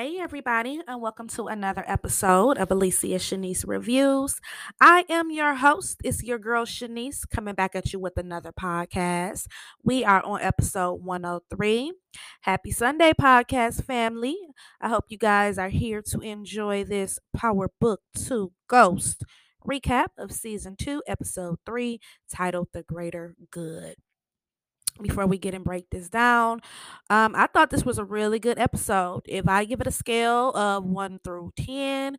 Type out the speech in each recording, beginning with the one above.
Hey, everybody, and welcome to another episode of Alicia Shanice Reviews. I am your host. It's your girl Shanice coming back at you with another podcast. We are on episode 103. Happy Sunday, podcast family. I hope you guys are here to enjoy this Power Book 2 Ghost recap of season 2, episode 3, titled The Greater Good before we get and break this down. Um, I thought this was a really good episode. If I give it a scale of one through 10,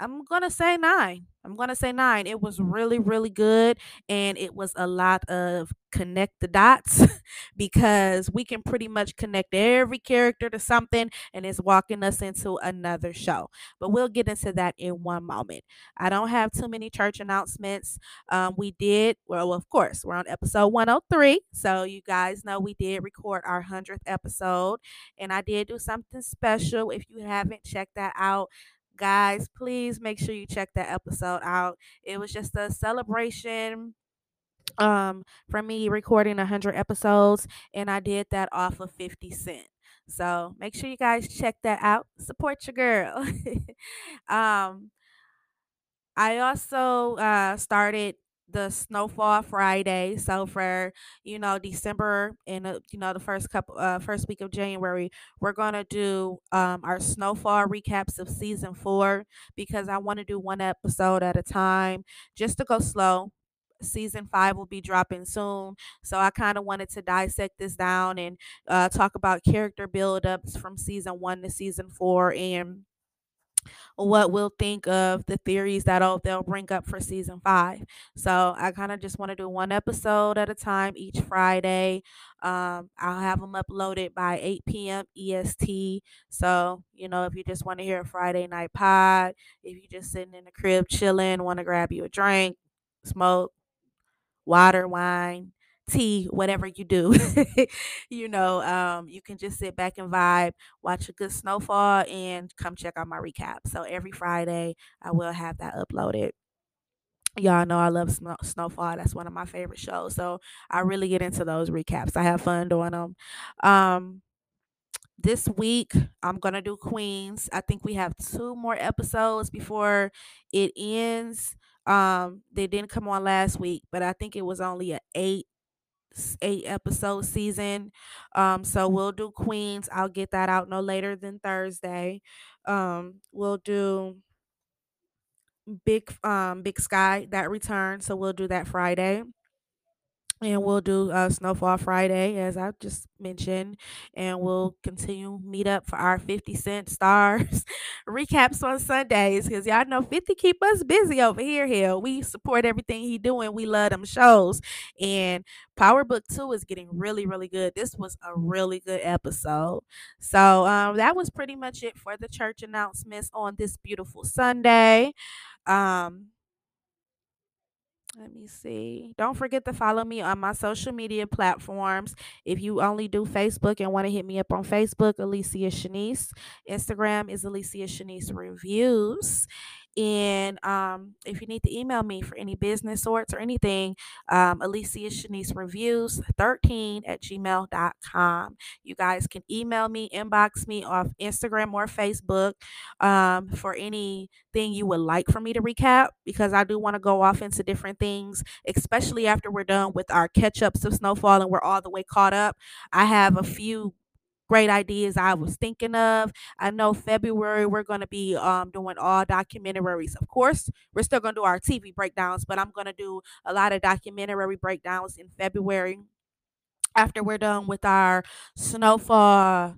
I'm going to say nine. I'm going to say nine. It was really, really good. And it was a lot of connect the dots because we can pretty much connect every character to something and it's walking us into another show. But we'll get into that in one moment. I don't have too many church announcements. Um, we did, well, of course, we're on episode 103. So you guys know we did record our 100th episode and I did do something special. If you haven't checked that out, guys, please make sure you check that episode out. It was just a celebration um for me recording 100 episodes and I did that off of 50 Cent. So, make sure you guys check that out. Support your girl. um I also uh started the snowfall friday so for you know december and uh, you know the first couple uh first week of january we're gonna do um our snowfall recaps of season four because i want to do one episode at a time just to go slow. Season five will be dropping soon so i kind of wanted to dissect this down and uh talk about character build-ups from season one to season four and what we'll think of the theories that they'll bring up for season five. So I kind of just want to do one episode at a time each Friday. Um, I'll have them uploaded by 8 p.m. EST. So, you know, if you just want to hear a Friday night pod, if you're just sitting in the crib chilling, want to grab you a drink, smoke, water, wine, tea, whatever you do. you know, um, you can just sit back and vibe, watch a good snowfall, and come check out my recap. So every Friday, I will have that uploaded. Y'all know I love Snow- Snowfall. That's one of my favorite shows. So I really get into those recaps. I have fun doing them. Um, this week I'm gonna do Queens. I think we have two more episodes before it ends. Um, they didn't come on last week, but I think it was only a eight eight episode season. Um, so we'll do Queens. I'll get that out no later than Thursday. Um, we'll do Big um Big Sky that return. So we'll do that Friday and we'll do uh, Snowfall Friday, as I just mentioned, and we'll continue meet up for our 50 Cent Starz recaps on Sundays, because y'all know 50 keep us busy over here. Here, we support everything he doing. We love them shows, and Power Book Two is getting really, really good. This was a really good episode. So um, that was pretty much it for the church announcements on this beautiful Sunday. Um, let me see. Don't forget to follow me on my social media platforms. If you only do Facebook and want to hit me up on Facebook, Alicia Shanice. Instagram is Alicia Shanice Reviews. And um, if you need to email me for any business sorts or anything, um, Alicia Shanice Reviews 13 at gmail.com. You guys can email me, inbox me off Instagram or Facebook um, for anything you would like for me to recap because I do want to go off into different things, especially after we're done with our catch ups of Snowfall and we're all the way caught up. I have a few great ideas I was thinking of. I know February we're going to be um, doing all documentaries. Of course, we're still going to do our TV breakdowns, but I'm going to do a lot of documentary breakdowns in February after we're done with our snowfall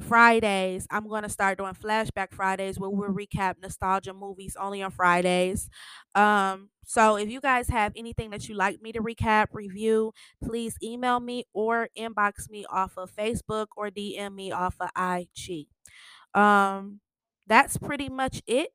Fridays, I'm going to start doing flashback Fridays where we'll recap nostalgia movies only on Fridays. Um, so if you guys have anything that you like me to recap, review, please email me or inbox me off of Facebook or DM me off of IG. Um, that's pretty much it.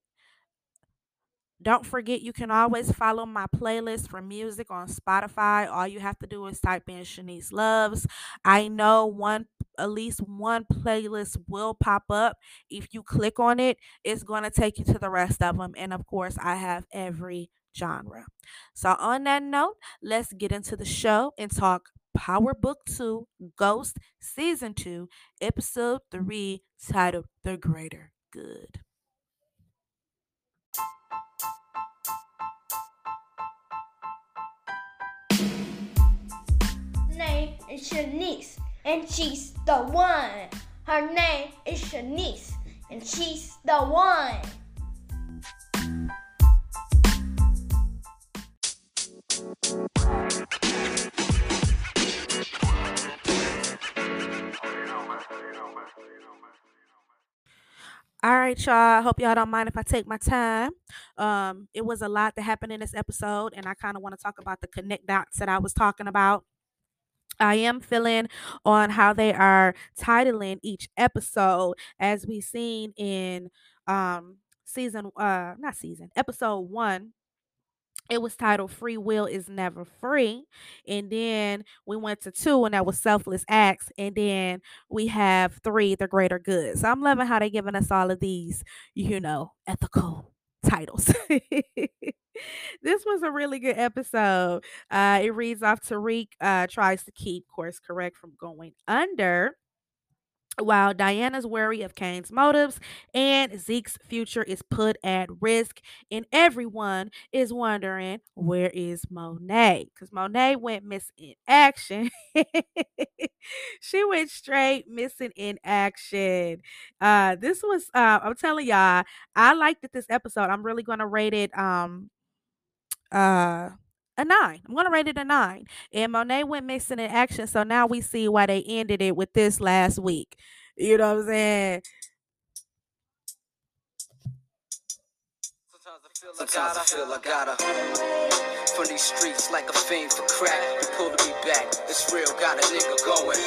Don't forget, you can always follow my playlist for music on Spotify. All you have to do is type in Shanice Loves. I know one, at least one playlist will pop up. If you click on it, it's going to take you to the rest of them. And of course, I have every genre. So, on that note, let's get into the show and talk Power Book 2, Ghost Season 2, Episode 3, titled The Greater Good. Is Shanice, and she's the one. Her name is Shanice, and she's the one. All right, y'all. I hope y'all don't mind if I take my time. Um, it was a lot that happened in this episode, and I kind of want to talk about the connect dots that I was talking about. I am feeling on how they are titling each episode as we seen in um season uh not season episode one it was titled Free Will is Never Free. And then we went to two, and that was Selfless Acts. And then we have three, The Greater Good. So I'm loving how they're giving us all of these, you know, ethical titles. this was a really good episode. Uh, it reads off Tariq uh, tries to keep course correct from going under while Diana's wary of Cane's motives and Zeke's future is put at risk, and everyone is wondering where is Monet? Because Monet went missing in action. she went straight missing in action. Uh, this was uh, I'm telling y'all, I liked it this episode. I'm really gonna rate it um uh a nine. I'm gonna rate it a nine. And Monet went missing in action, so now we see why they ended it with this last week. You know what I'm saying? Sometimes I feel I gotta from these streets like a fiend for crack. You pulling me back, it's real, got a nigga going.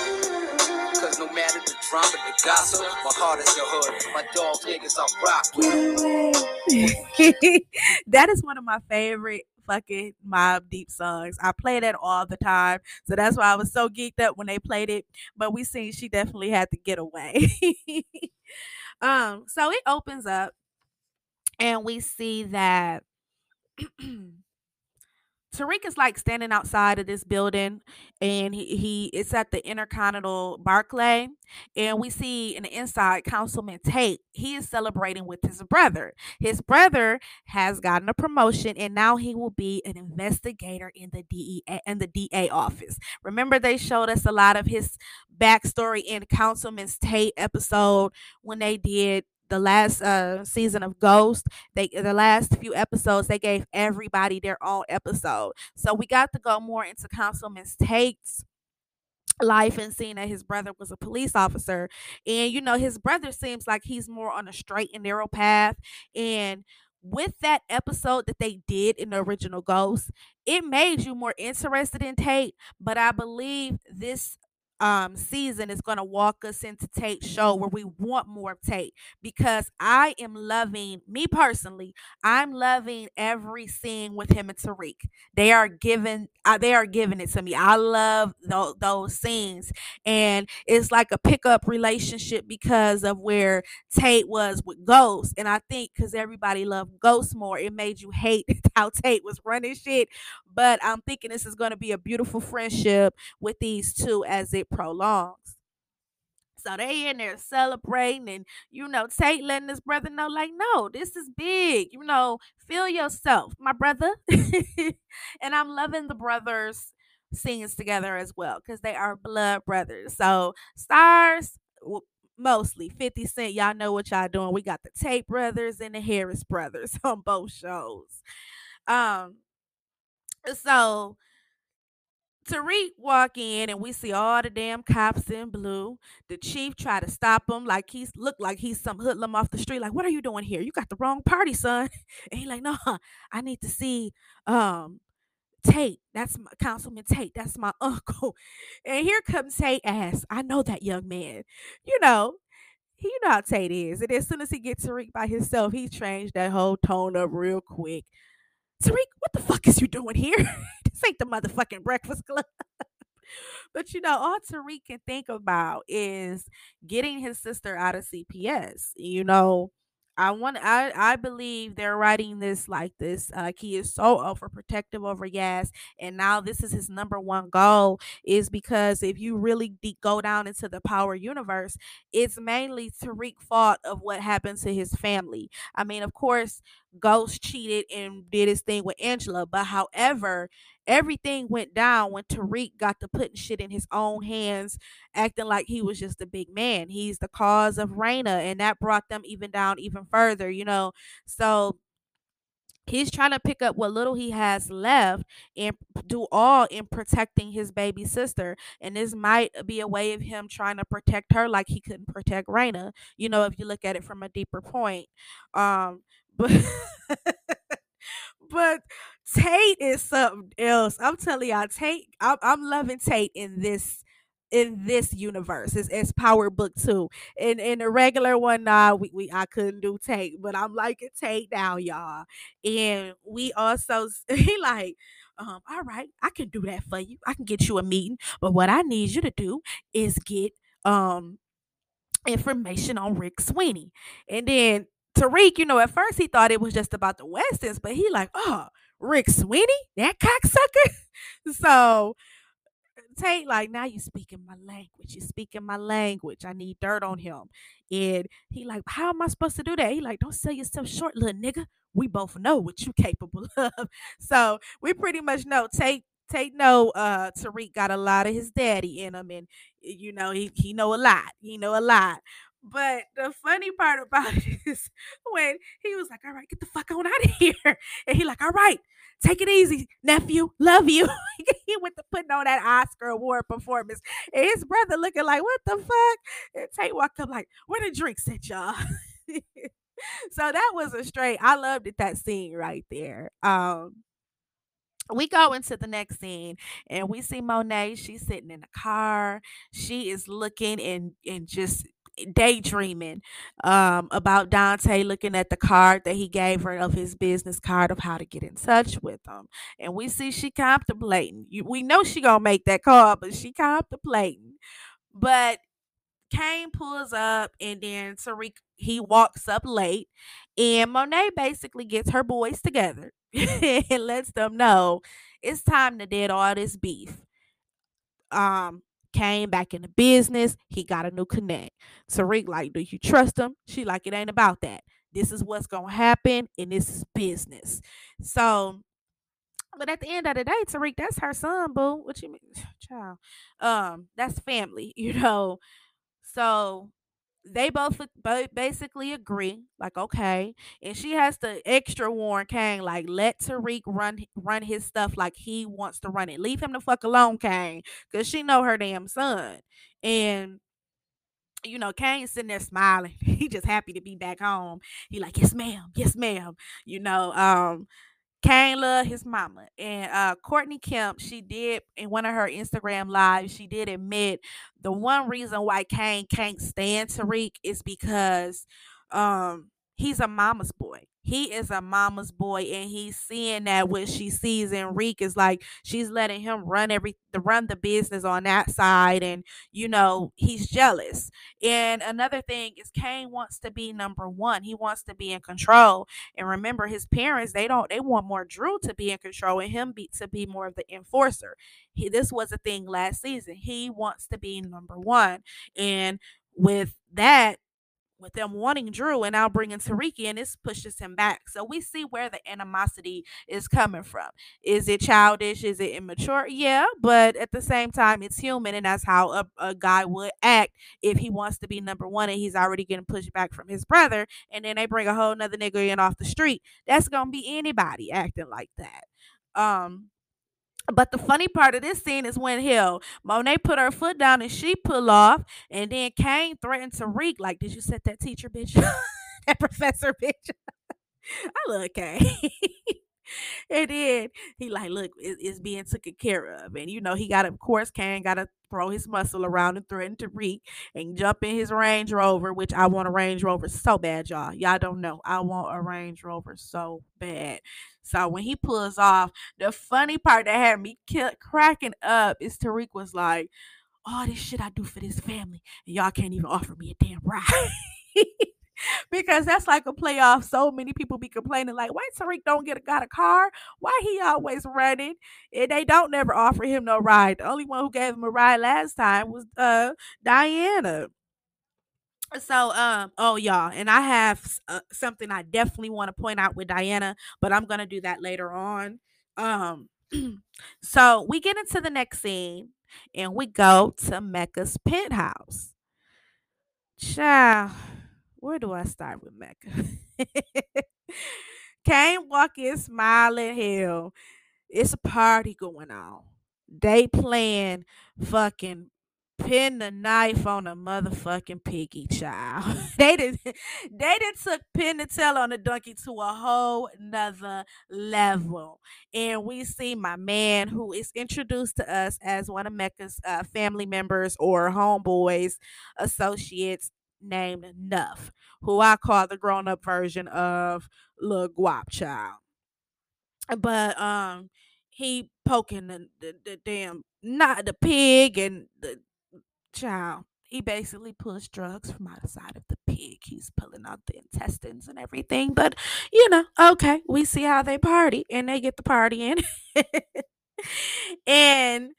Cause no matter the drama, the gossip, my heart is your hood. My dog niggas I rock with. that is one of my favorite fucking Mobb Deep songs. I play that all the time. So that's why I was so geeked up when they played it. But we seen she definitely had to get away. um, so it opens up and we see that Tariq is like standing outside of this building and he, he it's at the Intercontinental Barclay. And we see in the inside Councilman Tate, he is celebrating with his brother. His brother has gotten a promotion and now he will be an investigator in the DEA in the DA office. Remember, they showed us a lot of his backstory in Councilman Tate episode when they did the last uh season of Ghost, they the last few episodes they gave everybody their own episode. So we got to go more into Councilman Tate's life and seeing that his brother was a police officer. And you know, his brother seems like he's more on a straight and narrow path. And with that episode that they did in the original Ghost, it made you more interested in Tate. But I believe this um season is going to walk us into Tate's show where we want more of Tate because I am loving me personally. I'm loving every scene with him and Tariq. They are giving uh, they are giving it to me. I love those, those scenes and it's like a pickup relationship because of where Tate was with Ghost and I think cuz everybody loved Ghost more it made you hate how Tate was running shit but I'm thinking this is going to be a beautiful friendship with these two as it prolongs. So they in there celebrating, and you know, Tate letting his brother know, like, no, this is big. You know, feel yourself, my brother. and I'm loving the brothers scenes together as well because they are blood brothers. So Starz, mostly 50 Cent. Y'all know what y'all doing. We got the Tate brothers and the Harris brothers on both shows. Um, so Tariq walk in and we see all the damn cops in blue. The chief try to stop him like he's look like he's some hoodlum off the street. Like, what are you doing here? You got the wrong party, son. And he like, no, I need to see um Tate. That's my Councilman Tate. That's my uncle. And here comes Tate ass. I know that young man. You know, you know how Tate is. And as soon as he gets Tariq by himself, he changed that whole tone up real quick. Tariq, what the fuck is you doing here? this ain't the motherfucking Breakfast Club. but you know, all Tariq can think about is getting his sister out of CPS. You know, I want I I believe they're writing this like this. Uh, he is so overprotective over Yas, and now this is his number one goal. Is because if you really deep go down into the power universe, it's mainly Tariq fault of what happened to his family. I mean, of course, Ghost cheated and did his thing with Angela, but however, everything went down when Tariq got to putting shit in his own hands, acting like he was just a big man. He's the cause of Raina, and that brought them even down even further, you know. So he's trying to pick up what little he has left and do all in protecting his baby sister. And this might be a way of him trying to protect her like he couldn't protect Raina, you know, if you look at it from a deeper point. Um, but but Tate is something else. I'm telling y'all, Tate, I'm, I'm loving Tate in this in this universe. It's, it's Power Book Two. In in the regular one, nah, we, we I couldn't do Tate, but I'm liking Tate now, y'all. And we also he like, um, all right, I can do that for you. I can get you a meeting, but what I need you to do is get um information on Rick Sweeney. And then Tariq, you know, at first he thought it was just about the Westons, but he like, oh, Rick Sweeney, that cocksucker. so Tate, like, now you speaking my language. You speaking my language. I need dirt on him. And he like, how am I supposed to do that? He like, don't sell yourself short, little nigga. We both know what you capable of. So we pretty much know Tate Tate know uh Tariq got a lot of his daddy in him and you know he he know a lot. He know a lot. But the funny part about it is when he was like, All right, get the fuck on out of here. And he like, All right, take it easy, nephew. Love you. he went to putting on that Oscar award performance. And his brother looking like, What the fuck? And Tate walked up like, Where the drinks at, y'all? so that was a straight. I loved it, that scene right there. Um we go into the next scene and we see Monet. She's sitting in the car. She is looking and and just daydreaming um, about Dante looking at the card that he gave her of his business card of how to get in touch with him. And we see she contemplating. We know she gonna make that call, but she contemplating. But Cane pulls up and then Tariq he walks up late and Monet basically gets her boys together and lets them know it's time to dead all this beef. Um came back into business. He got a new connect. Tariq, like, do you trust him? She like, it ain't about that. This is what's gonna happen, and this is business. So, but at the end of the day, Tariq, that's her son, boo. What you mean, child? Um, that's family, you know. So they both basically agree, like okay, and she has to extra warn Cane, like let Tariq run run his stuff like he wants to run it. Leave him the fuck alone, Cane, because she know her damn son, and you know, Cane's sitting there smiling. He just happy to be back home. He like, yes, ma'am, yes, ma'am. You know, um, Cane love his mama. And uh Courtney Kemp, she did in one of her Instagram lives, she did admit the one reason why Cane can't stand Tariq is because um he's a mama's boy he is a mama's boy and he's seeing that what she sees Reek is like she's letting him run every the run the business on that side and you know he's jealous. And another thing is Cane wants to be number one. He wants to be in control. And remember his parents they don't they want more Dru to be in control and him be to be more of the enforcer. He this was a thing last season. He wants to be number one. And with that with them wanting Dru and now bringing Tariq in, this pushes him back. So we see where the animosity is coming from. Is it childish? Is it immature? Yeah, but at the same time, it's human, and that's how a, a guy would act if he wants to be number one and he's already getting pushed back from his brother, and then they bring a whole nother nigga in off the street. That's gonna be anybody acting like that. Um, but the funny part of this scene is when hell Monet put her foot down and she pull off, and then Cane threatened to Tariq like, "Did you set that teacher bitch, that professor bitch?" I love Cane. and then he like, look, it, it's being taken care of, and you know he got, of course, Cane got to throw his muscle around and threaten Tariq and jump in his Range Rover, which I want a Range Rover so bad, y'all. Y'all don't know, I want a Range Rover so bad. So when he pulls off, the funny part that had me cracking up is Tariq was like, all this shit I do for this family, and y'all can't even offer me a damn ride. because that's like a playoff. So many people be complaining, like, why Tariq don't get a, got a car? Why he always running? And they don't never offer him no ride. The only one who gave him a ride last time was uh Diana. So, um, oh y'all, and I have uh, something I definitely want to point out with Diana, but I'm gonna do that later on. Um, so we get into the next scene, and we go to Mecca's penthouse. Child, where do I start with Mecca? Cane walking, smiling, hell. It's a party going on. They playing fucking pin the knife on a motherfucking piggy child. they did they did took pin the tail on the donkey to a whole nother level. And we see my man who is introduced to us as one of Mecca's uh, family members or homeboys, associates named Nuff, who I call the grown up version of Lil Guap Child. But um he poking the, the, the damn not the pig and the child. He basically pulls drugs from outside of the pig. He's pulling out the intestines and everything. But you know, okay, we see how they party and they get the party in. and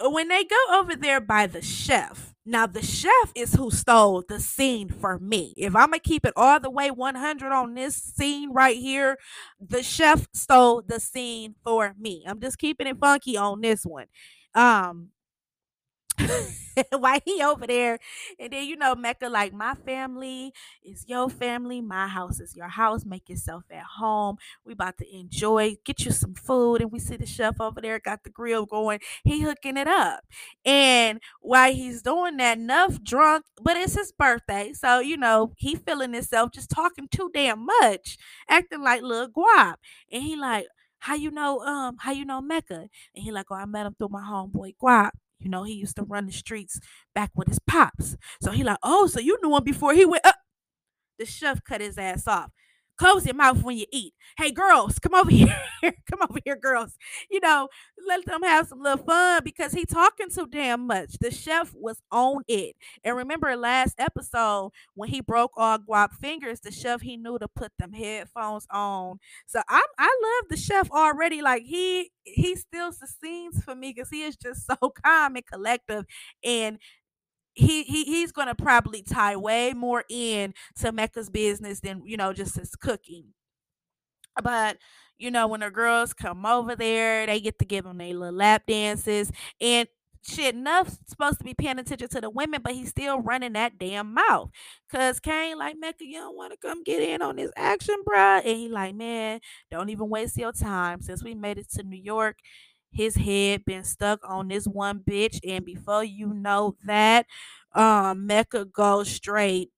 when they go over there by the chef, now the chef is who stole the scene for me. If I'm gonna keep it all the way 100 on this scene right here, the chef stole the scene for me. I'm just keeping it funky on this one. Um, why he over there? And then you know mecca like my family is your family. My house is your house. Make yourself at home. We about to enjoy. Get you some food. And we see the chef over there got the grill going. He hooking it up. And while he's doing that Nuff drunk but it's his birthday. So you know he feeling himself just talking too damn much acting like little guap. And he like how you know um how you know mecca? And he like oh i met him through my homeboy guap you know, he used to run the streets back with his pops. So he like, oh, so you knew him before he went up. The chef cut his ass off. Close your mouth when you eat. Hey, girls, come over here. come over here, girls. You know, let them have some little fun because he talking too damn much. The chef was on it. And remember last episode when he broke all guap fingers, the chef he knew to put them headphones on. So I'm I love the chef already. Like he he still sustains for me because he is just so calm and collective and he, he he's gonna probably tie way more in to Mecca's business than you know just his cooking. But you know when the girls come over there, they get to give them their little lap dances and shit. Nuff's supposed to be paying attention to the women, but he's still running that damn mouth. Cause Cane like Mecca, you don't want to come get in on this action, bruh. And he like, man, don't even waste your time. Since we made it to New York, his head been stuck on this one bitch and before you know that um mecca goes straight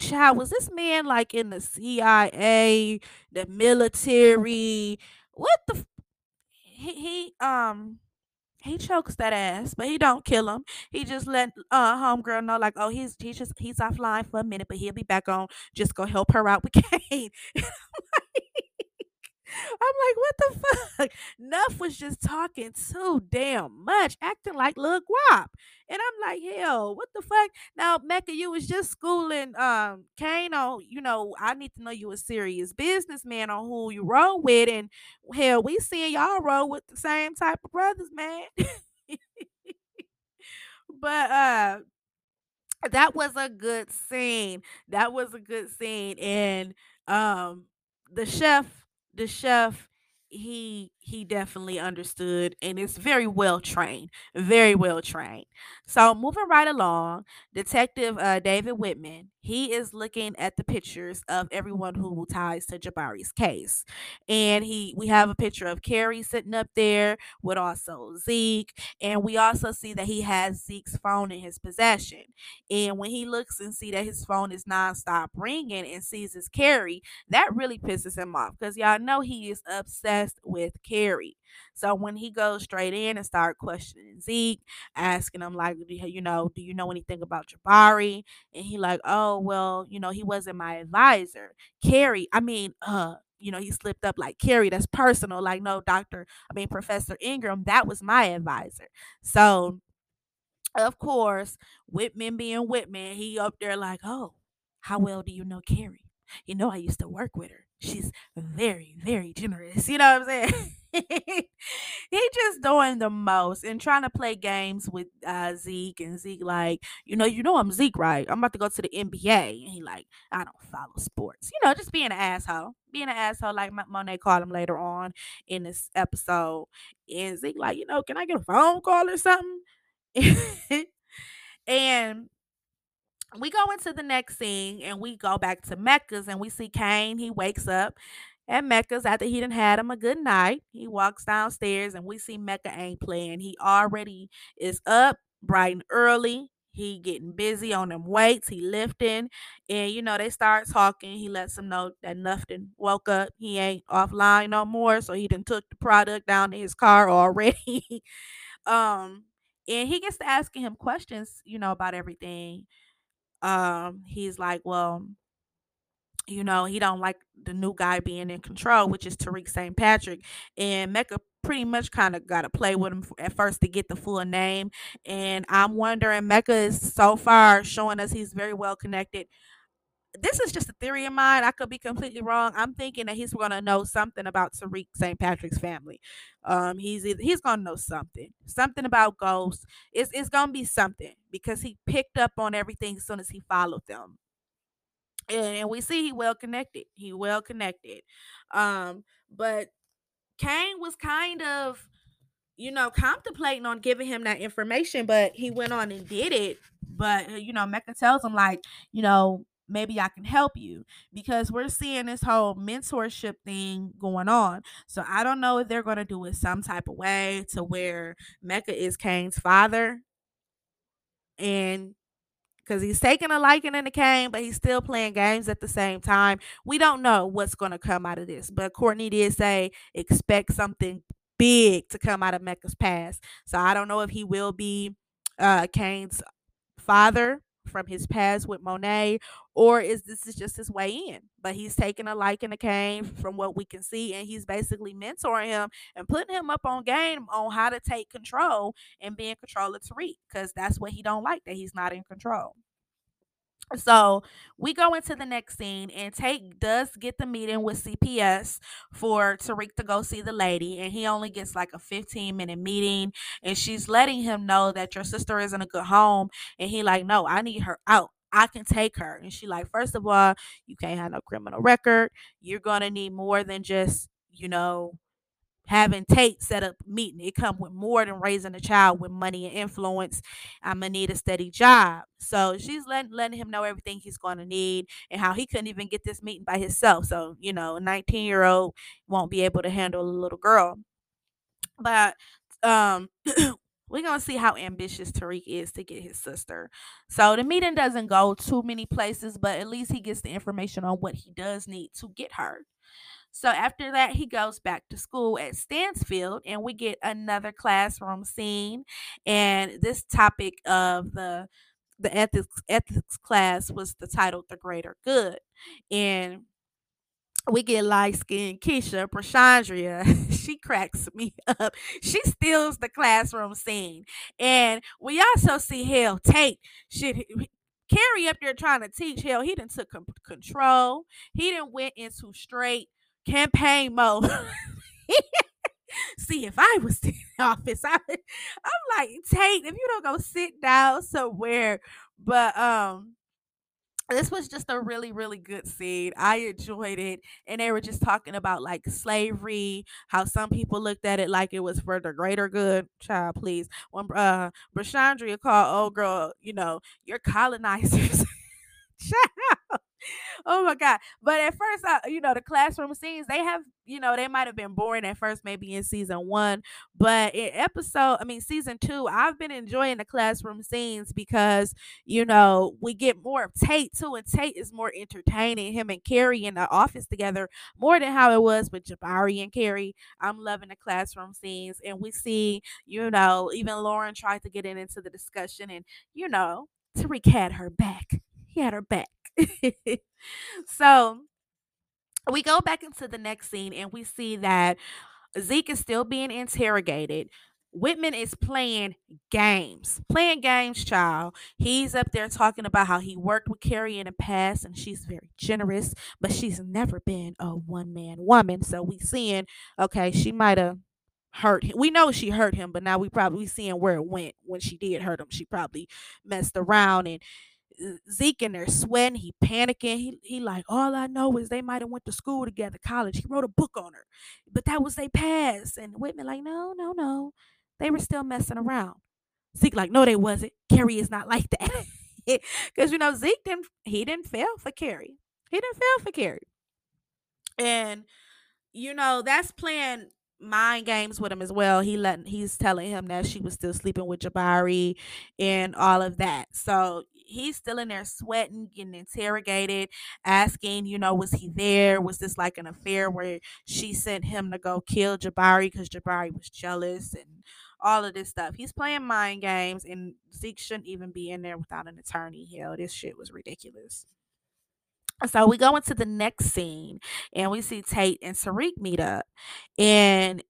child was this man like in the cia the military what the f- he, he um he chokes that ass, but he don't kill him. He just let uh homegirl know, like, oh, he's he's just he's offline for a minute, but he'll be back on. Just go help her out with Cane. I'm like, what the fuck? Nuff was just talking too damn much, acting like Lil Guap. And I'm like, hell, what the fuck? Now, Mecca, you was just schooling um Cane on, you know, I need to know you a serious businessman on who you roll with. And hell, we seeing y'all roll with the same type of brothers, man. but uh that was a good scene. That was a good scene. And um the chef the chef he he definitely understood and is very well trained very well trained. So moving right along detective uh, david whitman he is looking at the pictures of everyone who ties to jabari's case. And he we have a picture of carrie sitting up there with also zeke and we also see that he has zeke's phone in his possession. And when he looks and see that his phone is nonstop ringing and sees his carrie that really pisses him off because y'all know he is obsessed with carrie so when he goes straight in and start questioning Zeke, asking him like, you know, do you know anything about Jabari? And he like, oh well, you know, he wasn't my advisor. Carrie, I mean, uh, you know, he slipped up like Carrie, that's personal. Like, no, Doctor, I mean, Professor Ingram, that was my advisor. So of course, Whitman being Whitman, he up there like, oh, how well do you know Carrie? You know, I used to work with her. She's very, very generous. You know what I'm saying? he just doing the most and trying to play games with uh, Zeke and Zeke like, you know, you know I'm Zeke, right? I'm about to go to the NBA. And he like, I don't follow sports. You know, just being an asshole. Being an asshole like Monet called him later on in this episode. And Zeke like, you know, can I get a phone call or something? and we go into the next scene and we go back to Mecca's and we see Cane. He wakes up at Mecca's after he done had him a good night. He walks downstairs and we see Mecca ain't playing. He already is up bright and early. He getting busy on them weights. He lifting. And you know, they start talking. He lets them know that nothing woke up. He ain't offline no more. So he done took the product down to his car already. um and he gets to asking him questions, you know, about everything. Um, he's like, well, you know, he don't like the new guy being in control, which is Tariq St. Patrick. And Mecca pretty much kind of got to play with him at first to get the full name. And I'm wondering, Mecca is so far showing us he's very well connected this is just a theory of mine. I could be completely wrong. I'm thinking that he's going to know something about Tariq St. Patrick's family. Um, he's he's going to know something, something about ghosts. It's it's going to be something because he picked up on everything as soon as he followed them, and, and we see he well connected. He well connected. Um, but Cane was kind of you know, contemplating on giving him that information, but he went on and did it. But you know, Mecca tells him like, you know, maybe I can help you because we're seeing this whole mentorship thing going on. So I don't know if they're going to do it some type of way to where Mecca is Cane's father and because he's taking a liking in the Cane, but he's still playing games at the same time. We don't know what's going to come out of this, but Courtney did say expect something big to come out of Mecca's past. So I don't know if he will be uh Cane's father from his past with Monet, or is this is just his way in? But he's taking a liking to Cane from what we can see, and he's basically mentoring him and putting him up on game on how to take control and be in control of Tariq, because that's what he don't like that he's not in control. So we go into the next scene, and Tate does get the meeting with CPS for Tariq to go see the lady, and he only gets like a 15 minute meeting, and she's letting him know that your sister is in a good home, and he like, no, I need her out. I can take her. And she like, first of all, you can't have no criminal record. You're gonna need more than just, you know, having Tate set up meeting. It come with more than raising a child with money and influence. I'm gonna need a steady job. So she's letting letting him know everything he's gonna need and how he couldn't even get this meeting by himself. So, you know, a 19 year old won't be able to handle a little girl. But um we're gonna see how ambitious Tariq is to get his sister. So the meeting doesn't go too many places, but at least he gets the information on what he does need to get her. So after that, he goes back to school at Stansfield, and we get another classroom scene. And this topic of the the ethics ethics class was the title "The Greater Good," and we get light skinned Keisha Brushaundria. she cracks me up. She steals the classroom scene. And we also see Hell Tate. Shit, up there trying to teach Hell. He didn't took control. He didn't went into straight campaign mode. See, if I was in office, I would, I'm like, Tate, if you don't go sit down somewhere, but um, this was just a really really good scene. I enjoyed it. And they were just talking about like slavery how some people looked at it like it was for the greater good. Child please. When uh Brushaundria called old girl you know you're colonizers. Child oh my god! But at first, you know, the classroom scenes they have, you know, they might have been boring at first, maybe in season one, but in episode, I mean, season two, I've been enjoying the classroom scenes because you know we get more of Tate too, and Tate is more entertaining. Him and Carrie in the office together more than how it was with Jabari and Carrie. I'm loving the classroom scenes, and we see, you know, even Lauren tried to get in into the discussion, and you know, Tariq had her back. He had her back. so we go back into the next scene and we see that Zeke is still being interrogated. Whitman is playing games, playing games, child. He's up there talking about how he worked with Carrie in the past and she's very generous, but she's never been a one man woman. So we seeing, okay, she might have hurt him. We know she hurt him, but now we probably seeing where it went when she did hurt him. She probably messed around and Zeke in there sweating, he panicking. He he like, all I know is they might have went to school together, college. He wrote a book on her, but that was they past. And Whitman like, no, no, no, they were still messing around. Zeke like, no, they wasn't. Carrie is not like that, because you know Zeke didn't he didn't fail for Carrie. He didn't fail for Carrie, and you know that's playing mind games with him as well. He let he's telling him that she was still sleeping with Jabari and all of that. So he's still in there sweating, getting interrogated, asking, you know, was he there? Was this like an affair where she sent him to go kill Jabari because Jabari was jealous and all of this stuff. He's playing mind games, and Zeke shouldn't even be in there without an attorney. Hell, this shit was ridiculous. So we go into the next scene and we see Tate and Tariq meet up. And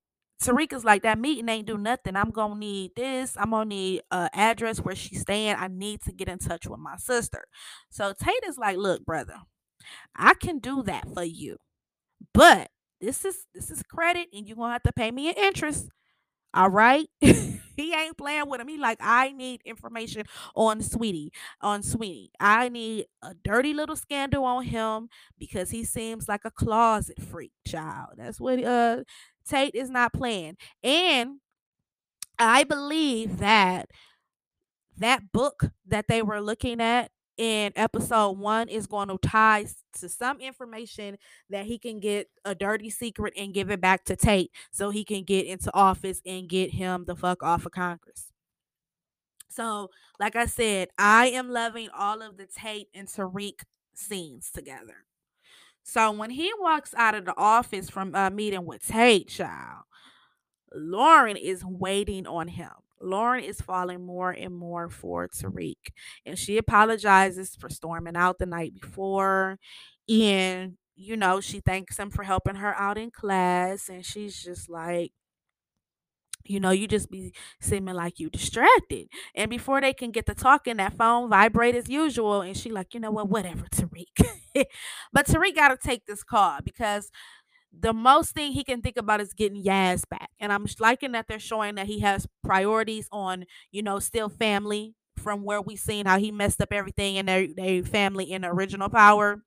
Tariq is like, that meeting ain't do nothing. I'm gonna need this. I'm gonna need an address where she's staying. I need to get in touch with my sister. So Tate is like, look, brother, I can do that for you. But this is this is credit and you're gonna have to pay me an interest. All right. he ain't playing with him. He like, I need information on Sweetie, on Sweetie. I need a dirty little scandal on him because he seems like a closet freak child. That's what uh Tate is not playing. And I believe that that book that they were looking at in episode one is going to tie to some information that he can get a dirty secret and give it back to Tate so he can get into office and get him the fuck off of Congress. So, like I said, I am loving all of the Tate and Tariq scenes together. So when he walks out of the office from a meeting with Tate, child, Lauren is waiting on him. Lauren is falling more and more for Tariq. And she apologizes for storming out the night before. And, you know, she thanks him for helping her out in class. And she's just like, you know, you just be seeming like you distracted. And before they can get to talking, that phone vibrate as usual. And she like, you know what, whatever, Tariq. but Tariq got to take this call because the most thing he can think about is getting Yaz back. And I'm liking that they're showing that he has priorities on, you know, still family from where we seen how he messed up everything in their, their family in the original power.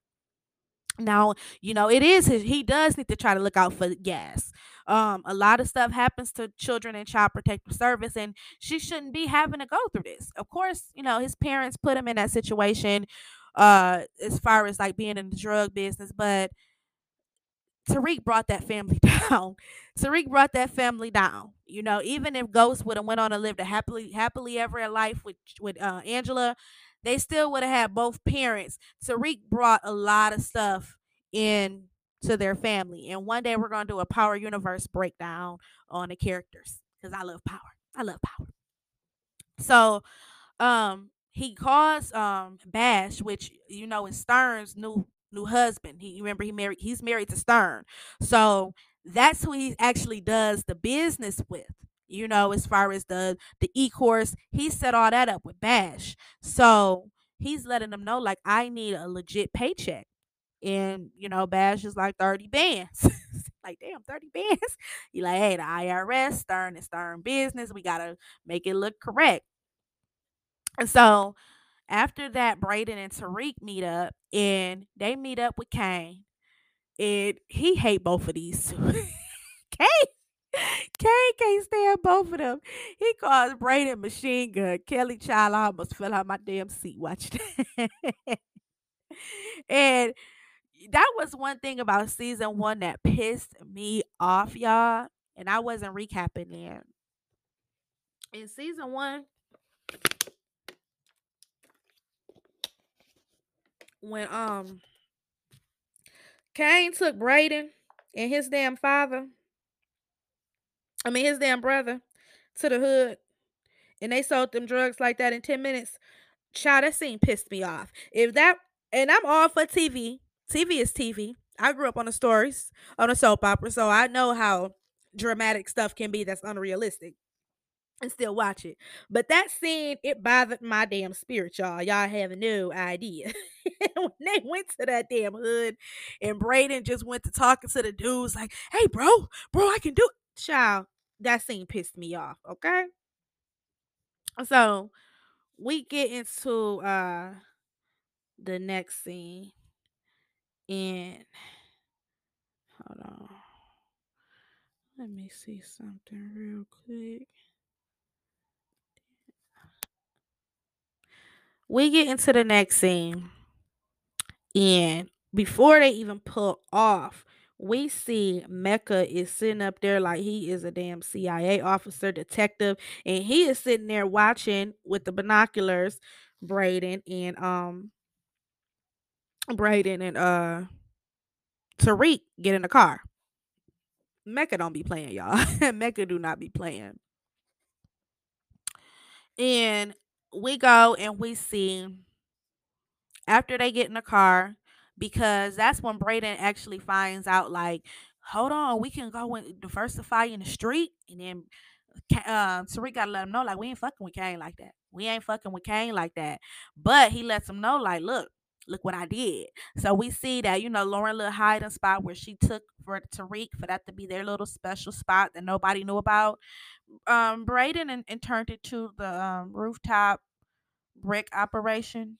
Now, you know, it is his, he does need to try to look out for Yaz. Um, a lot of stuff happens to children in child protective service, and she shouldn't be having to go through this. Of course, you know, his parents put him in that situation uh as far as like being in the drug business, but Tariq brought that family down. Tariq brought that family down. You know, even if Ghost would have went on to live a happily happily ever life with with uh, Angela, they still would have had both parents. Tariq brought a lot of stuff in to their family. And one day we're gonna do a power universe breakdown on the characters because I love power. I love power. So um he calls um Bash, which you know is Stern's new new husband. He remember he married he's married to Stern. So that's who he actually does the business with. You know, as far as the the e-course, he set all that up with Bash. So he's letting them know like I need a legit paycheck. And you know, Bash is like 30 bands. like, damn, 30 bands. He like, hey, the IRS, Stern and Stern business. We gotta make it look correct. And so after that, Brayden and Tariq meet up and they meet up with Cane. And he hate both of these two. Kane Cane can't stand both of them. He calls Brayden machine gun. Kelly Child I almost fell out my damn seat watching that. and that was one thing about season one that pissed me off, y'all. And I wasn't recapping there. In season one, when um Cane took Brayden and his damn father, I mean his damn brother, to the hood, and they sold them drugs like that in 10 minutes. Child, that scene pissed me off. If that and I'm all for TV. TV is TV. I grew up on the stories on a soap opera, so I know how dramatic stuff can be that's unrealistic. And still watch it. But that scene, it bothered my damn spirit, y'all. Y'all have no idea. when they went to that damn hood and Brayden just went to talking to the dudes like, hey, bro, bro, I can do it. Child, that scene pissed me off, okay? So we get into uh the next scene and hold on. Let me see something real quick. We get into the next scene, and before they even pull off, we see Mecca is sitting up there like he is a damn CIA officer, detective, and he is sitting there watching with the binoculars, Brayden and um Brayden and uh Tariq get in the car. Mecca don't be playing, y'all. Mecca do not be playing. And we go and we see after they get in the car because that's when Brayden actually finds out like hold on we can go and diversify in the street and then uh, Tariq gotta let him know like we ain't fucking with Cane like that we ain't fucking with Cane like that but he lets him know like look look what I did. So we see that, you know, Lauren little hiding spot where she took for Tariq for that to be their little special spot that nobody knew about. Um, Brayden and, and turned it to the um, rooftop brick operation.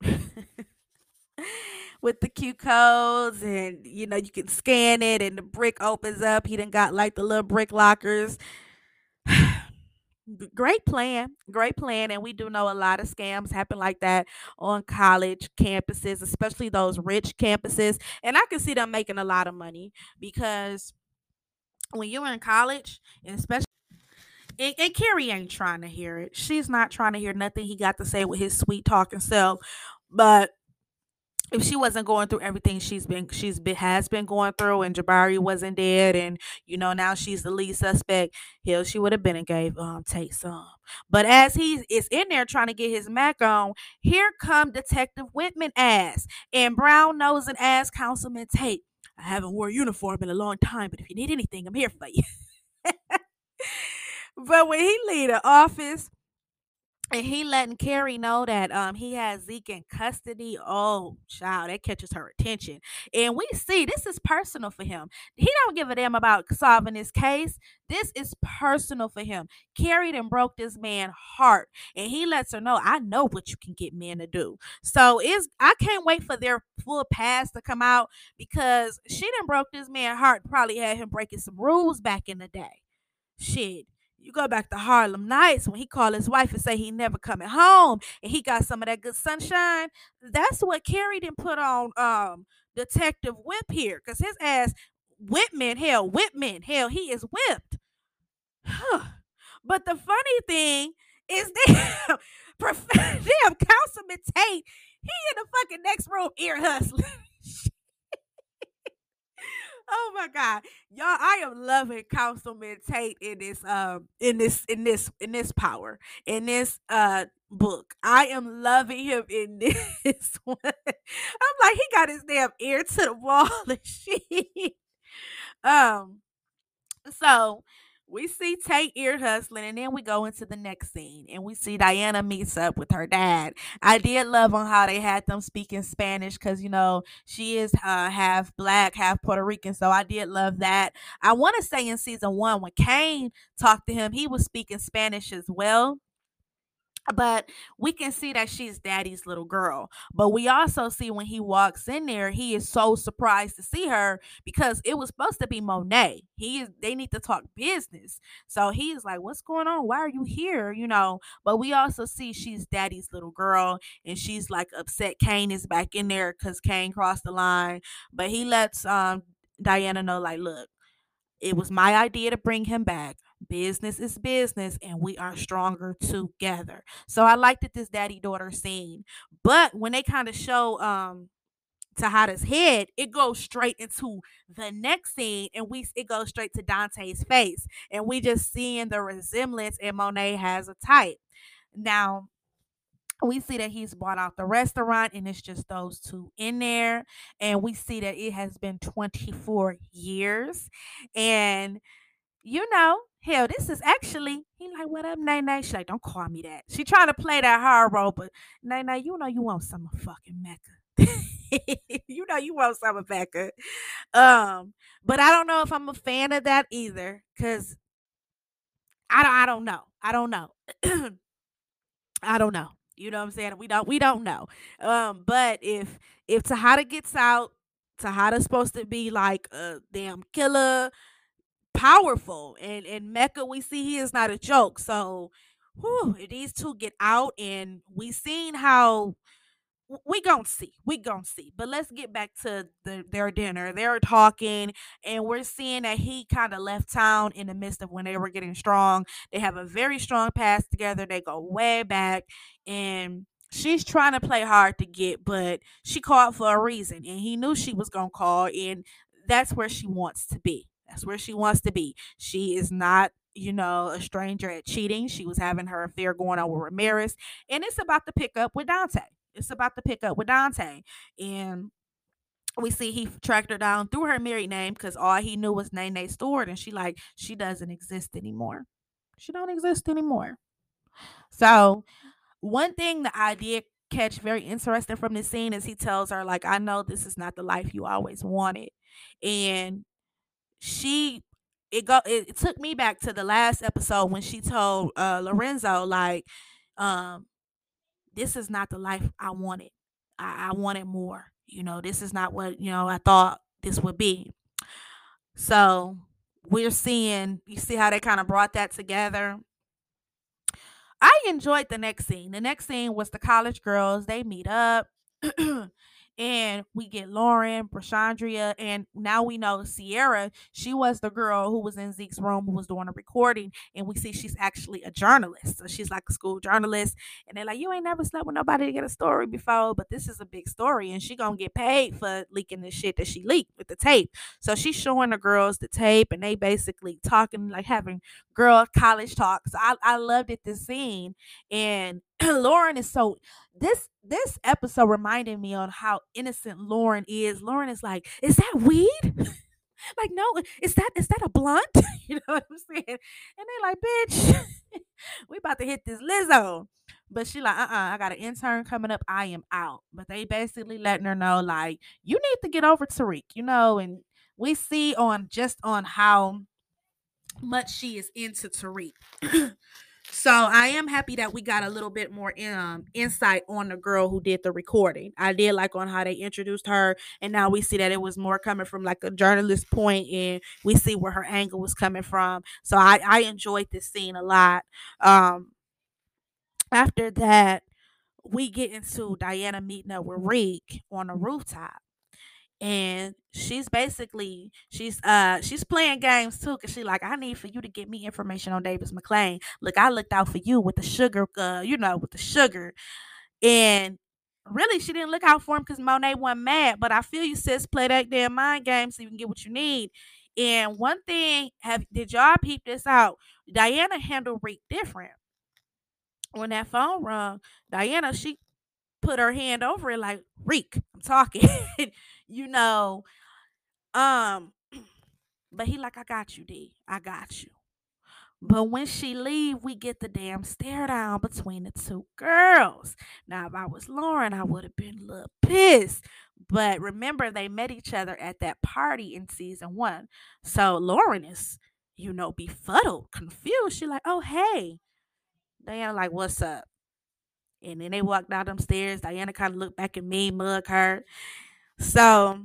With the Q codes, and you know, you can scan it, and the brick opens up. He done got like the little brick lockers. great plan great plan and we do know a lot of scams happen like that on college campuses especially those rich campuses and i can see them making a lot of money because when you're in college and especially and, and Carrie ain't trying to hear it. She's not trying to hear nothing he got to say with his sweet talking self. But if she wasn't going through everything she's been she's been has been going through and Jabari wasn't dead and you know now she's the lead suspect, hell she would have been and gave um Tate some. But as he is in there trying to get his Mac on, here come Detective Whitman ass and brown nose and ass Councilman Tate. I haven't wore a uniform in a long time, but if you need anything, I'm here for you. but when he leave the office and he letting Carrie know that um he has Zeke in custody. Oh, child, that catches her attention. And we see this is personal for him. He don't give a damn about solving this case. This is personal for him. Carried and broke this man heart. And he lets her know, I know what you can get men to do. So is I can't wait for their full past to come out because she done broke this man heart, probably had him breaking some rules back in the day. Shit you go back to Harlem Nights when he called his wife and say he never coming home and he got some of that good sunshine. That's what Carrie didn't put on um Detective Whip here because his ass Whitman, hell, Whitman, hell, he is whipped. but the funny thing is that damn Councilman Tate, he in the fucking next room ear hustling. oh my god. Y'all i am loving councilman tate in this um in this in this in this power in this uh book. I am loving him in this one. I'm like he got his damn ear to the wall and shit. Um so we see Tate ear hustling, and then we go into the next scene, and we see Diana meets up with her dad. I did love on how they had them speaking Spanish because you know she is uh, half black, half Puerto Rican, so I did love that. I want to say in season one when Cane talked to him, he was speaking Spanish as well but we can see that she's daddy's little girl but we also see when he walks in there he is so surprised to see her because it was supposed to be monet. He is they need to talk business. So he is like what's going on? Why are you here? you know but we also see she's daddy's little girl and she's like upset cane is back in there because cane crossed the line but he lets um diana know like look it was my idea to bring him back business is business and we are stronger together. So I liked it this daddy daughter scene. But when they kind of show um Tejada's head, it goes straight into the next scene, and we it goes straight to Dante's face, and we just seeing the resemblance, and Monet has a type. Now, we see that he's bought out the restaurant, and it's just those two in there, and we see that it has been 24 years, and you know hell, this is actually he like, what up, Nay? She like, don't call me that. She trying to play that hard role, but Nay, you know you want some of fucking Mecca. you know you want some of Mecca. Um, but I don't know if I'm a fan of that either, cause I don't I don't know. I don't know. I don't know. You know what I'm saying? We don't we don't know. Um, but if if Tejada gets out, Tejada's supposed to be like a damn killer, powerful, and and Mecca we see he is not a joke. So, whew, these two get out, and we seen how we gonna see we gonna see. But let's get back to the, their dinner. They're talking and we're seeing that he kind of left town in the midst of when they were getting strong. They have a very strong past together. They go way back and she's trying to play hard to get but she called for a reason and he knew she was gonna call and that's where she wants to be that's where she wants to be she is not you know, a stranger at cheating. She was having her affair going on with Ramirez, and it's about to pick up with Dante it's about to pick up with Dante. And we see he tracked her down through her married name because all he knew was Nene Stewart, and she like she doesn't exist anymore. She don't exist anymore. So one thing that I did catch very interesting from this scene is he tells her like I know this is not the life you always wanted, and she it go it, it took me back to the last episode when she told uh Lorenzo like um this is not the life I wanted. I, I wanted more. You know, this is not what, you know, I thought this would be. So we're seeing, you see how they kind of brought that together. I enjoyed the next scene. The next scene was the college girls. They meet up. and we get Lauren, Brushaundria, and now we know Sierra. She was the girl who was in Zeke's room who was doing a recording, and we see she's actually a journalist. So she's like a school journalist, and they're like, "You ain't never slept with nobody to get a story before, but this is a big story, and she gonna get paid for leaking the shit that she leaked with the tape." So she's showing the girls the tape, and they basically talking like having girl college talks. So I I loved it this scene, and Lauren is so this this episode reminded me on how innocent Lauren is. Lauren is like, is that weed? like, no, is that is that a blunt? you know what I'm saying? And they're like, bitch, we about to hit this Lizzo. But she like, uh-uh, I got an intern coming up. I am out. But they basically letting her know, like, you need to get over Tariq, you know, and we see on just on how much she is into Tariq. So I am happy that we got a little bit more um insight on the girl who did the recording. I did like on how they introduced her, and now we see that it was more coming from like a journalist point, and we see where her angle was coming from. So I I enjoyed this scene a lot. Um, after that, we get into Diana meeting up with Reek on a rooftop and she's basically she's uh she's playing games too because she like i need for you to get me information on davis maclean look i looked out for you with the sugar uh you know with the sugar. And really she didn't look out for him because monet wasn't mad but i feel you sis play that damn mind game so you can get what you need. And one thing have did y'all peep this out? Diana handled Reek different. When that phone rung diana she put her hand over it like reek i'm talking you know um but he like i got you d i got you. But when she leave we get the damn stare down between the two girls. Now if i was lauren i would have been a little pissed but remember they met each other at that party in season one. So lauren is you know befuddled confused. She like oh hey. Diana like what's up? And then they walked down them stairs. Diana kind of looked back at me, mug her. So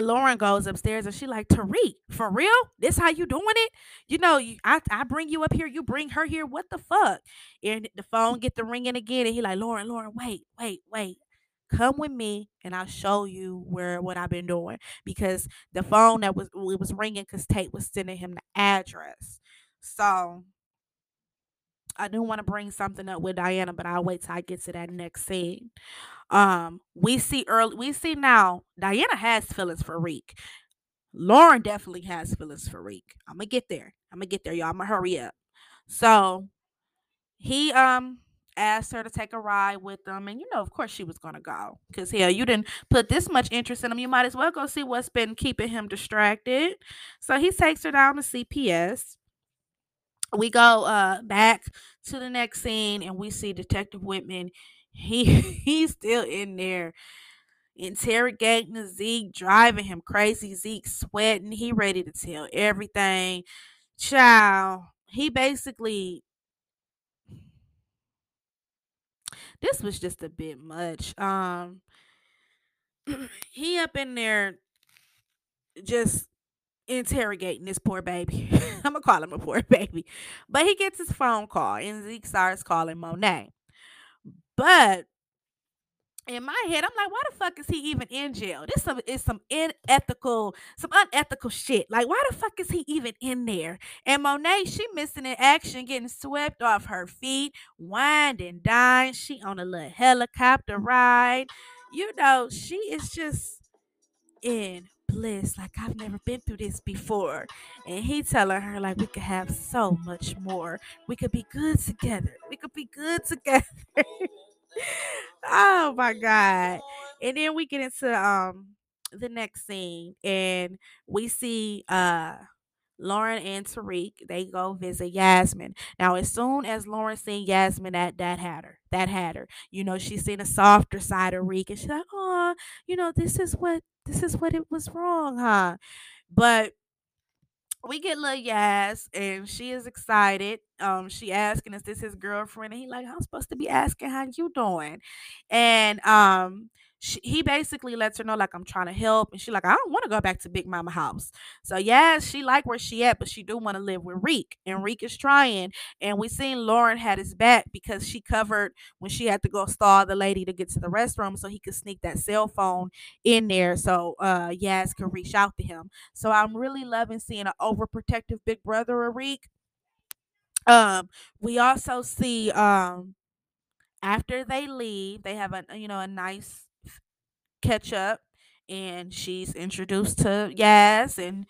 Lauren goes upstairs and she like Tariq, for real? This how you doing it? You know, you, I I bring you up here, you bring her here. What the fuck? And the phone get the ringing again, and he like Lauren, Lauren, wait, wait, wait. Come with me, and I'll show you where what I've been doing because the phone that was it was ringing because Tate was sending him the address. So I do want to bring something up with Diana, but I'll wait till I get to that next scene. Um, we see early, we see now Diana has feelings for Reek. Lauren definitely has feelings for Reek. I'm gonna get there. I'm gonna get there, y'all. I'm gonna hurry up. So he um asked her to take a ride with them, and you know, of course, she was gonna go because hell, you didn't put this much interest in him. You might as well go see what's been keeping him distracted. So he takes her down to CPS we go uh back to the next scene and we see Detective Whitman. He he's still in there interrogating Zeke, driving him crazy. Zeke sweating. He ready to tell everything. Child, he basically this was just a bit much. Um he up in there just interrogating this poor baby. I'm gonna call him a poor baby. But he gets his phone call and Zeke starts calling Monet. But in my head, I'm like, why the fuck is he even in jail? This some, is some unethical, some unethical shit. Like, why the fuck is he even in there? And Monet, she missing in action, getting swept off her feet, wined and dined. She on a little helicopter ride. You know, she is just in bliss. Like I've never been through this before. And he telling her like we could have so much more. We could be good together. We could be good together. oh my god. And then we get into um the next scene and we see uh Lauren and Tariq, they go visit Yasmin. Now, as soon as Lauren seen Yasmin, that that had her. That had her. You know, she's seen a softer side of Reek, and she's like, "Oh, you know, this is what this is what it was wrong, huh?" But we get little Yas, and she is excited. Um, she asking, "Is this his girlfriend?" And he like, "I'm supposed to be asking how you doing," and um, she, he basically lets her know like I'm trying to help, and she like I don't want to go back to Big Mama house. So yeah, she like where she at, but she do want to live with Reek, and Reek is trying. And we seen Lauren had his back because she covered when she had to go stall the lady to get to the restroom, so he could sneak that cell phone in there, so uh Yas could reach out to him. So I'm really loving seeing an overprotective big brother of Reek. Um, we also see um after they leave, they have a you know a nice catch up and she's introduced to Yas and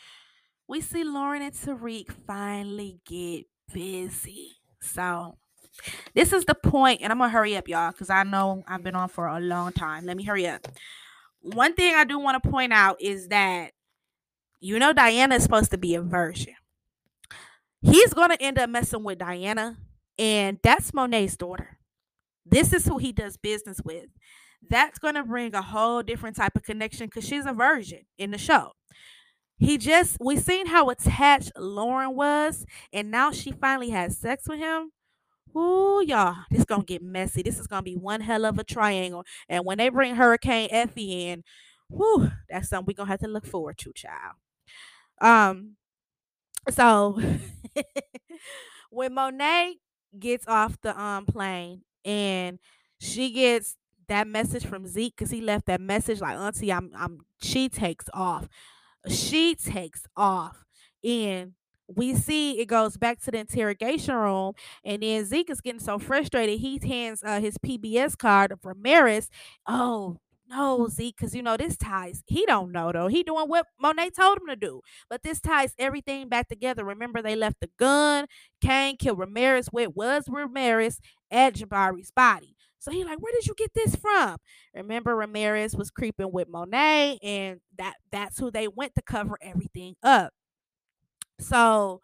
we see Lauren and Tariq finally get busy. So this is the point, and I'm gonna hurry up, y'all, because I know I've been on for a long time. Let me hurry up. One thing I do want to point out is that you know Diana is supposed to be a virgin. He's gonna end up messing with Diana, and that's Monet's daughter. This is who he does business with that's going to bring a whole different type of connection because she's a virgin in the show. He just, we seen how attached Lauren was, and now she finally has sex with him. Ooh, y'all, this gonna get messy. This is gonna be one hell of a triangle. And when they bring Hurricane Effie in, whoo, that's something we're gonna have to look forward to, child. Um, so when Monet gets off the um plane and she gets that message from Zeke because he left that message like Auntie, I'm I'm she takes off. She takes off. And we see it goes back to the interrogation room, and then Zeke is getting so frustrated. He hands uh, his PBS card of Ramirez. Oh no, Zeke, because you know this ties. He don't know though. He doing what Monet told him to do, but this ties everything back together. Remember, they left the gun. Kane killed Ramirez. Where was Ramirez at Jabari's body. So he like, where did you get this from? Remember, Ramirez was creeping with Monet, and that that's who they went to cover everything up. So,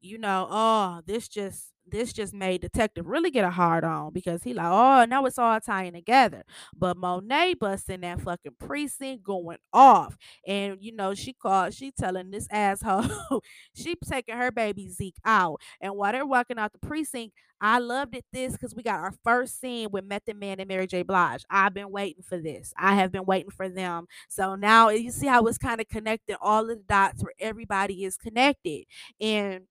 you know, oh, this just this just made detective really get a hard on because he like, oh, now it's all tying together. But Monet busting that fucking precinct going off. And you know, she called, she telling this asshole, she taking her baby Zeke out. And while they're walking out the precinct, I loved it this because we got our first scene with Method Man and Mary J. Blige. I've been waiting for this. I have been waiting for them. So now eh, you see how it's kind of connected all of the dots where everybody is connected. And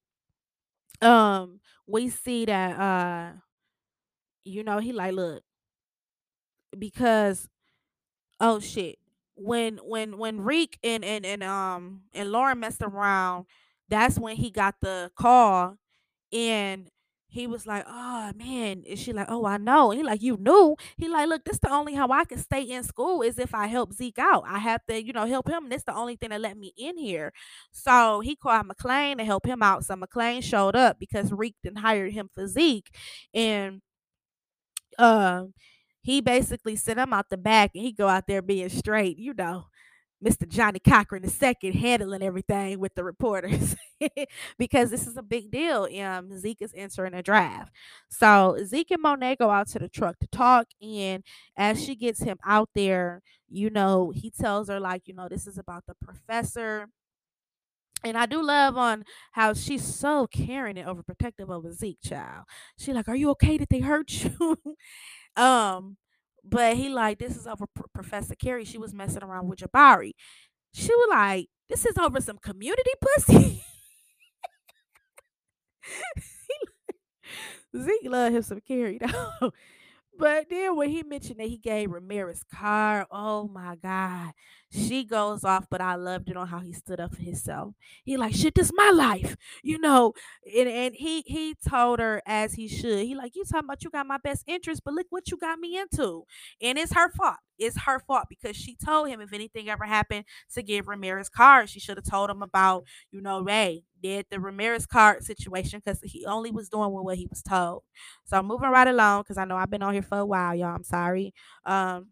um we see that uh you know he like look because oh shit when when when Reek and and and um and Lauren messed around that's when he got the call and he was like, "Oh man," and she like, "Oh, I know." And he like, "You knew?" He like, "Look, this the only how I can stay in school is if I help Zeke out. I have to, you know, help him. This the only thing that let me in here." So he called MacLean to help him out. So MacLean showed up because Reek then hired him for Zeke, and um, he basically sent him out the back, and he go out there being straight, you know Mr. Johnnie Cochran II handling everything with the reporters because this is a big deal. Um, Zeke is entering a draft. So Zeke and Monet go out to the truck to talk. And as she gets him out there, you know, he tells her, like, you know, this is about the professor. And I do love on how she's so caring and overprotective over Zeke, child. She like, are you okay? Did they hurt you? um, but he like, this is over Professor Carrie. She was messing around with Jabari. She was like, this is over some community pussy. Zeke love him some Carrie though. But then when he mentioned that he gave Ramirez car, oh my God. She goes off, but I loved it on how he stood up for himself. He like, shit, this is my life. You know, and, and he he told her as he should. He like, you talking about you got my best interest, but look what you got me into. And it's her fault. It's her fault because she told him if anything ever happened to give Ramirez card, she should have told him about, you know, Ray did the Ramirez card situation because he only was doing what he was told. So I'm moving right along because I know I've been on here for a while, y'all. I'm sorry. Um,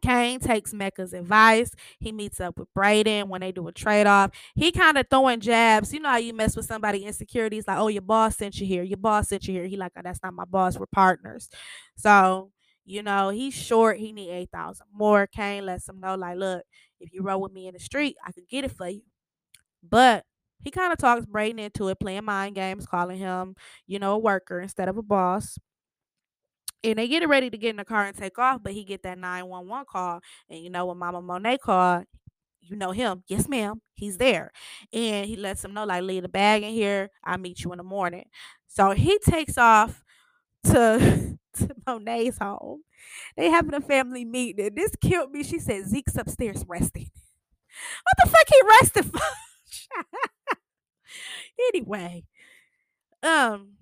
Cane takes Mecca's advice. He meets up with Brayden when they do a trade off. He kind of throwing jabs. You know how you mess with somebody insecurities like, oh, your boss sent you here. Your boss sent you here. He like, oh, that's not my boss. We're partners. So, you know, he's short. He need 8,000 more. Cane lets him know, like, look, if you roll with me in the street, I could get it for you. But he kind of talks Brayden into it, playing mind games, calling him, you know, a worker instead of a boss and they get ready to get in the car and take off, but he get that 911 call. And you know, when Mama Monet called, you know him. Yes, ma'am. He's there. And he lets him know, like, leave the bag in here. I'll meet you in the morning. So he takes off to, to Monet's home. They having a family meeting. This killed me. She said Zeke's upstairs resting. What the fuck he resting for? anyway. Um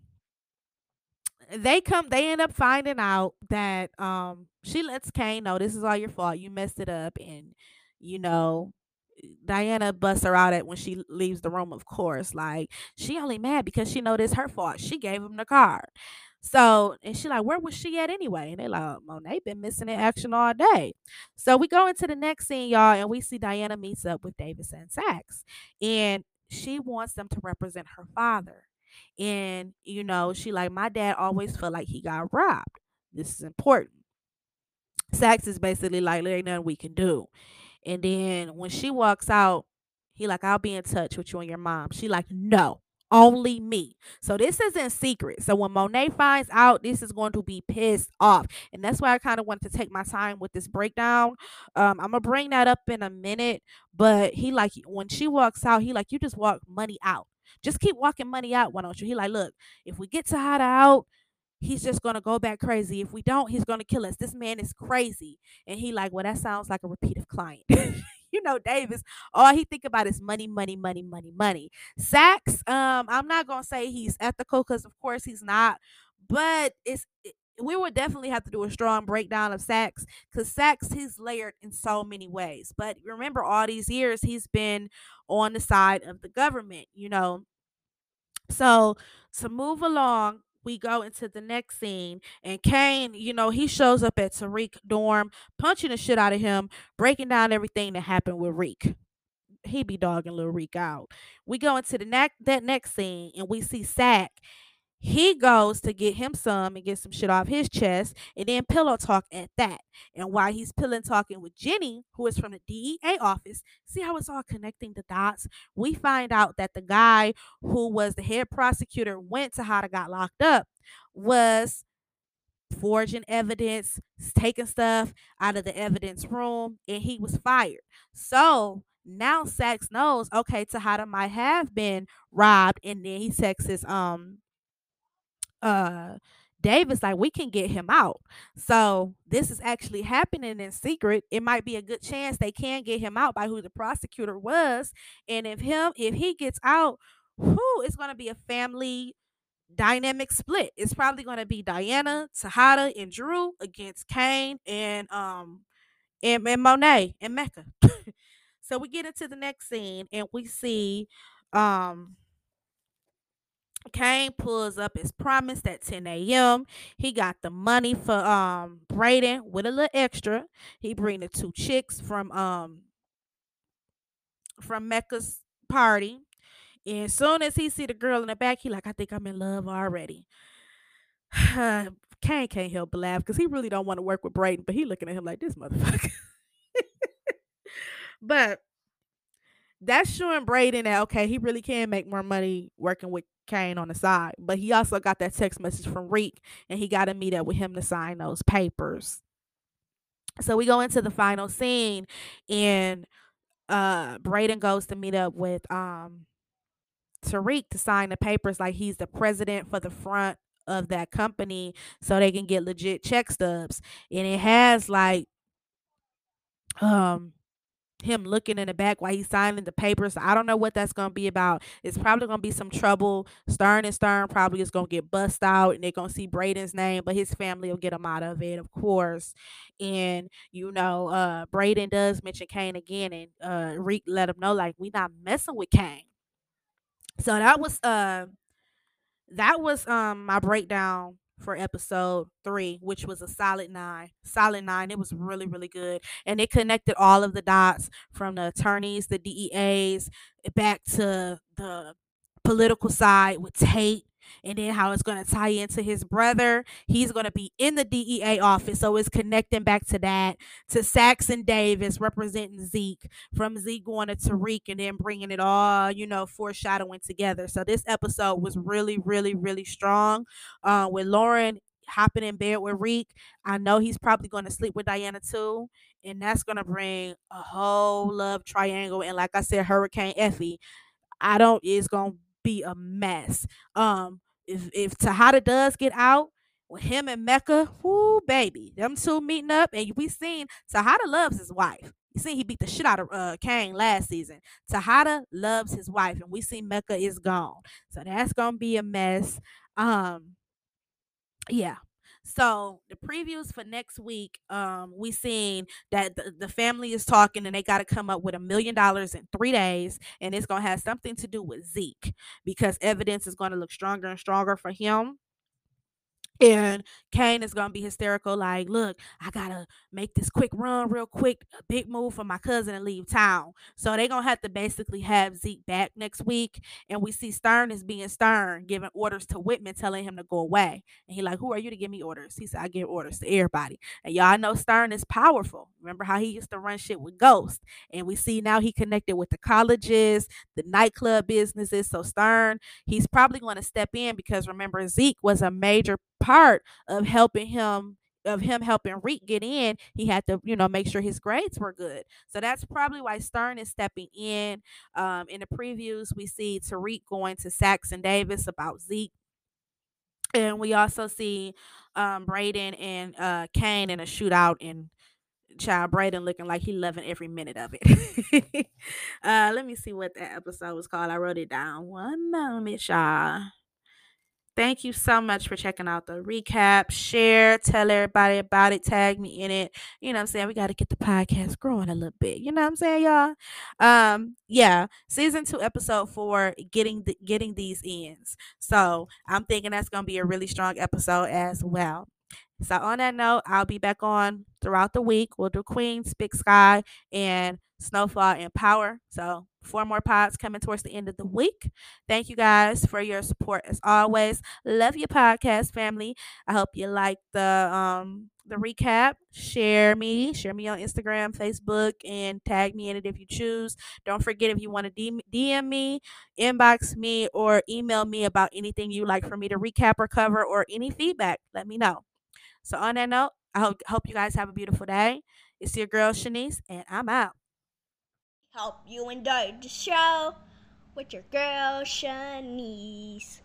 they come they end up finding out that um she lets Cane know this is all your fault. You messed it up and you know Diana busts her out at when she leaves the room, of course. Like she only mad because she know this her fault. She gave him the card. So and she like, where was she at anyway? And they like, Monet been missing in action all day. So we go into the next scene, y'all, and we see Diana meets up with Davis and Saxe. And she wants them to represent her father. And, you know, she like, my dad always felt like he got robbed. This is important. Saxe is basically like, there ain't nothing we can do. And then when she walks out, he like, I'll be in touch with you and your mom. She like, no, only me. So this isn't secret. So when Monet finds out, this is going to be pissed off. And that's why I kind of wanted to take my time with this breakdown. Um, I'm gonna bring that up in a minute. But he like when she walks out, he like, you just walk money out. Just keep walking money out, why don't you? He like, look, if we get Tejada out, he's just gonna go back crazy. If we don't, he's gonna kill us. This man is crazy. And he like, well, that sounds like a repeated client. you know, Davis, all he think about is money, money, money, money, money. Saxe, um, I'm not gonna say he's ethical because of course he's not, but it's it, we would definitely have to do a strong breakdown of Saxe because Saxe he's layered in so many ways. But remember, all these years he's been on the side of the government, you know. So to move along, we go into the next scene, and Cane, you know, he shows up at Tariq dorm, punching the shit out of him, breaking down everything that happened with Reek. He be dogging little Reek out. We go into the next that next scene, and we see Saxe he goes to get him some and get some shit off his chest and then pillow talk at that. And while he's pillow talking with Jenny, who is from the DEA office, see how it's all connecting the dots? We find out that the guy who was the head prosecutor went to how to got locked up was forging evidence, taking stuff out of the evidence room, and he was fired. So now Saxe knows, okay, Tejada might have been robbed, and then he texts um uh Davis like we can get him out. So this is actually happening in secret. It might be a good chance they can get him out by who the prosecutor was. And if him if he gets out, who it's gonna be a family dynamic split. It's probably gonna be Diana, Tejada, and Dru against Cane and um and, and Monet and Mecca. so we get into the next scene and we see um Cane pulls up as promised at 10 a.m. He got the money for um Brayden with a little extra. He bring the two chicks from um from Mecca's party. And as soon as he see the girl in the back, he like, I think I'm in love already. Cane can't help but laugh because he really don't want to work with Brayden, but he looking at him like this motherfucker. but that's showing Brayden that okay, he really can make more money working with Cane on the side. But he also got that text message from Reek, and he got to meet up with him to sign those papers. So we go into the final scene, and uh Brayden goes to meet up with um Tariq to sign the papers like he's the president for the front of that company so they can get legit check stubs. And it has like um him looking in the back while he's signing the papers. I don't know what that's gonna be about. It's probably gonna be some trouble. Stern and Stern probably is gonna get bust out and they're gonna see Brayden's name, but his family will get him out of it, of course. And you know, uh Brayden does mention Cane again and uh Reek let him know like we not messing with Cane. So that was uh that was um my breakdown for episode three, which was a solid nine. Solid nine. It was really, really good. And it connected all of the dots from the attorneys, the DEAs, eh, back to the political side with Tate and then how it's going to tie into his brother. He's going to be in the DEA office, so it's connecting back to that to Saxon Davis representing Zeke, from Zeke going to Tariq, and then bringing it all, you know, foreshadowing together. So this episode was really, really, really strong. Uh, with Lauren hopping in bed with Reek, I know he's probably going to sleep with Diana too. And that's going to bring a whole love triangle. And like I said, Hurricane Effie, I don't, it's going to be a mess. Um, if if Tejada does get out with him and Mecca, whoo baby, them two meeting up, and we seen Tejada loves his wife. You see, he beat the shit out of uh, Cane last season. Tejada loves his wife, and we see Mecca is gone, so that's gonna be a mess. Um, yeah, so the previews for next week, um, we seen that the, the family is talking and they got to come up with a million dollars in three days, and it's gonna have something to do with Zeke because evidence is gonna look stronger and stronger for him and Cane is gonna be hysterical, like, look, I gotta make this quick run real quick, a big move for my cousin and leave town. So they're gonna have to basically have Zeke back next week. And we see Stern is being stern, giving orders to Whitman, telling him to go away. And he like, Who are you to give me orders? He said, I give orders to everybody. And y'all know Stern is powerful. Remember how he used to run shit with Ghost. And we see now he connected with the colleges, the nightclub businesses. So Stern, he's probably gonna step in because remember, Zeke was a major part of helping him of him helping Reek get in, he had to, you know, make sure his grades were good. So that's probably why Stern is stepping in. Um, in the previews, we see Tariq going to Saxon Davis about Zeke. And we also see um, Brayden and uh, Cane in a shootout and child Brayden looking like he loving every minute of it. uh, let me see what that episode was called. I wrote it down. One moment, y'all. Thank you so much for checking out the recap. Share, tell everybody about it, tag me in it. You know I'm saying? We got to get the podcast growing a little bit. You know what I'm saying, y'all? Um, yeah, season 2 episode 4 getting the, getting these ends. So, I'm thinking that's going to be a really strong episode as well. So on that note, I'll be back on throughout the week. We'll do Queens, Big Sky, and Snowfall and Power. So four more pods coming towards the end of the week. Thank you guys for your support as always. Love your podcast family. I hope you like the um the recap. Share me, share me on Instagram, Facebook, and tag me in it if you choose. Don't forget if you want to DM me, inbox me, or email me about anything you like for me to recap or cover or any feedback. Let me know. So on that note, I hope, hope you guys have a beautiful day. It's your girl Shanice, and I'm out. Hope you enjoyed the show with your girl Shanice.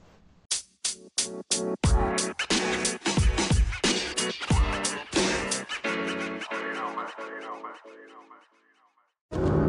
You.